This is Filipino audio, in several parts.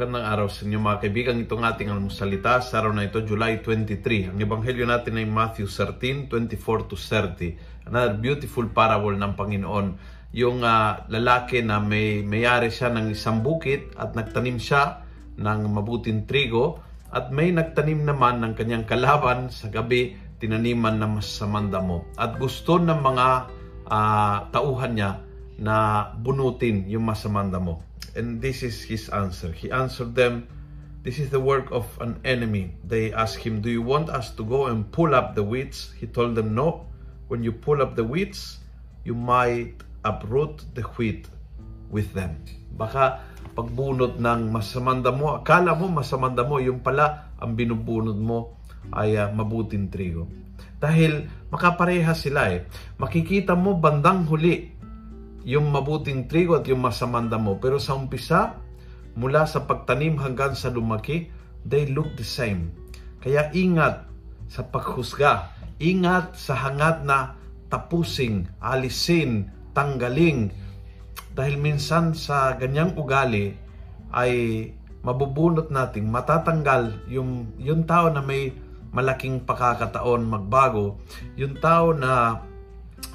Magandang araw sa inyo mga kaibigan. Itong ating almusalita sa araw na ito, July 23. Ang ebanghelyo natin ay Matthew 13, 24 to 30. Another beautiful parable ng Panginoon. Yung uh, lalaki na may mayari siya ng isang bukit at nagtanim siya ng mabuting trigo at may nagtanim naman ng kanyang kalaban sa gabi tinaniman ng masamang damo. At gusto ng mga uh, tauhan niya na bunutin yung masamang damo. And this is his answer. He answered them, This is the work of an enemy. They asked him, Do you want us to go and pull up the weeds? He told them, No. When you pull up the weeds, you might uproot the wheat with them. Baka pagbunot ng masamanda mo, akala mo masamanda mo, yung pala ang binubunod mo ay uh, mabuting trigo. Dahil makapareha sila eh. Makikita mo bandang huli yung mabuting trigo at yung masamang damo. Pero sa umpisa, mula sa pagtanim hanggang sa lumaki, they look the same. Kaya ingat sa paghusga. Ingat sa hangat na tapusing, alisin, tanggaling. Dahil minsan sa ganyang ugali ay mabubunot nating matatanggal yung, yung tao na may malaking pakakataon magbago, yung tao na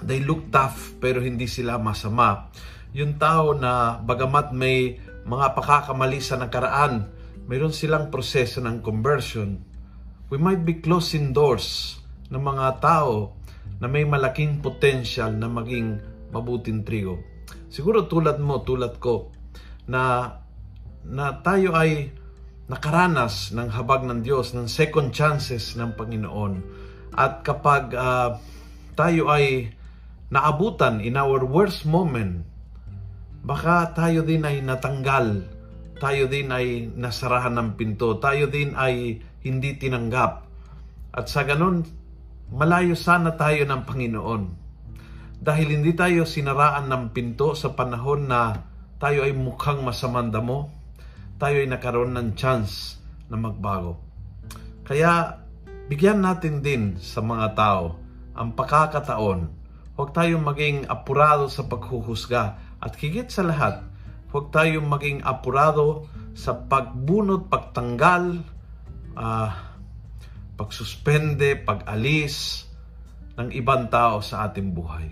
they look tough pero hindi sila masama. Yung tao na bagamat may mga pakakamali sa nakaraan, mayroon silang proseso ng conversion. We might be closing doors ng mga tao na may malaking potential na maging mabuting trigo. Siguro tulad mo, tulad ko, na, na tayo ay nakaranas ng habag ng Diyos, ng second chances ng Panginoon. At kapag uh, tayo ay naabutan in our worst moment, baka tayo din ay natanggal, tayo din ay nasarahan ng pinto, tayo din ay hindi tinanggap. At sa ganun, malayo sana tayo ng Panginoon. Dahil hindi tayo sinaraan ng pinto sa panahon na tayo ay mukhang masamanda mo, tayo ay nakaroon ng chance na magbago. Kaya bigyan natin din sa mga tao ang pakakataon. Huwag tayong maging apurado sa paghuhusga at higit sa lahat, huwag tayong maging apurado sa pagbunot, pagtanggal, uh, pagsuspende, pag-alis ng ibang tao sa ating buhay.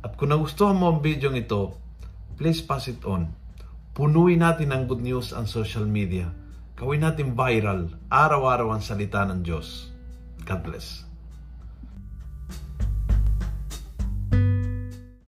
At kung nagustuhan mo ang video ito, please pass it on. Punuin natin ng good news ang social media. Gawin natin viral, araw-araw ang salita ng Diyos. God bless.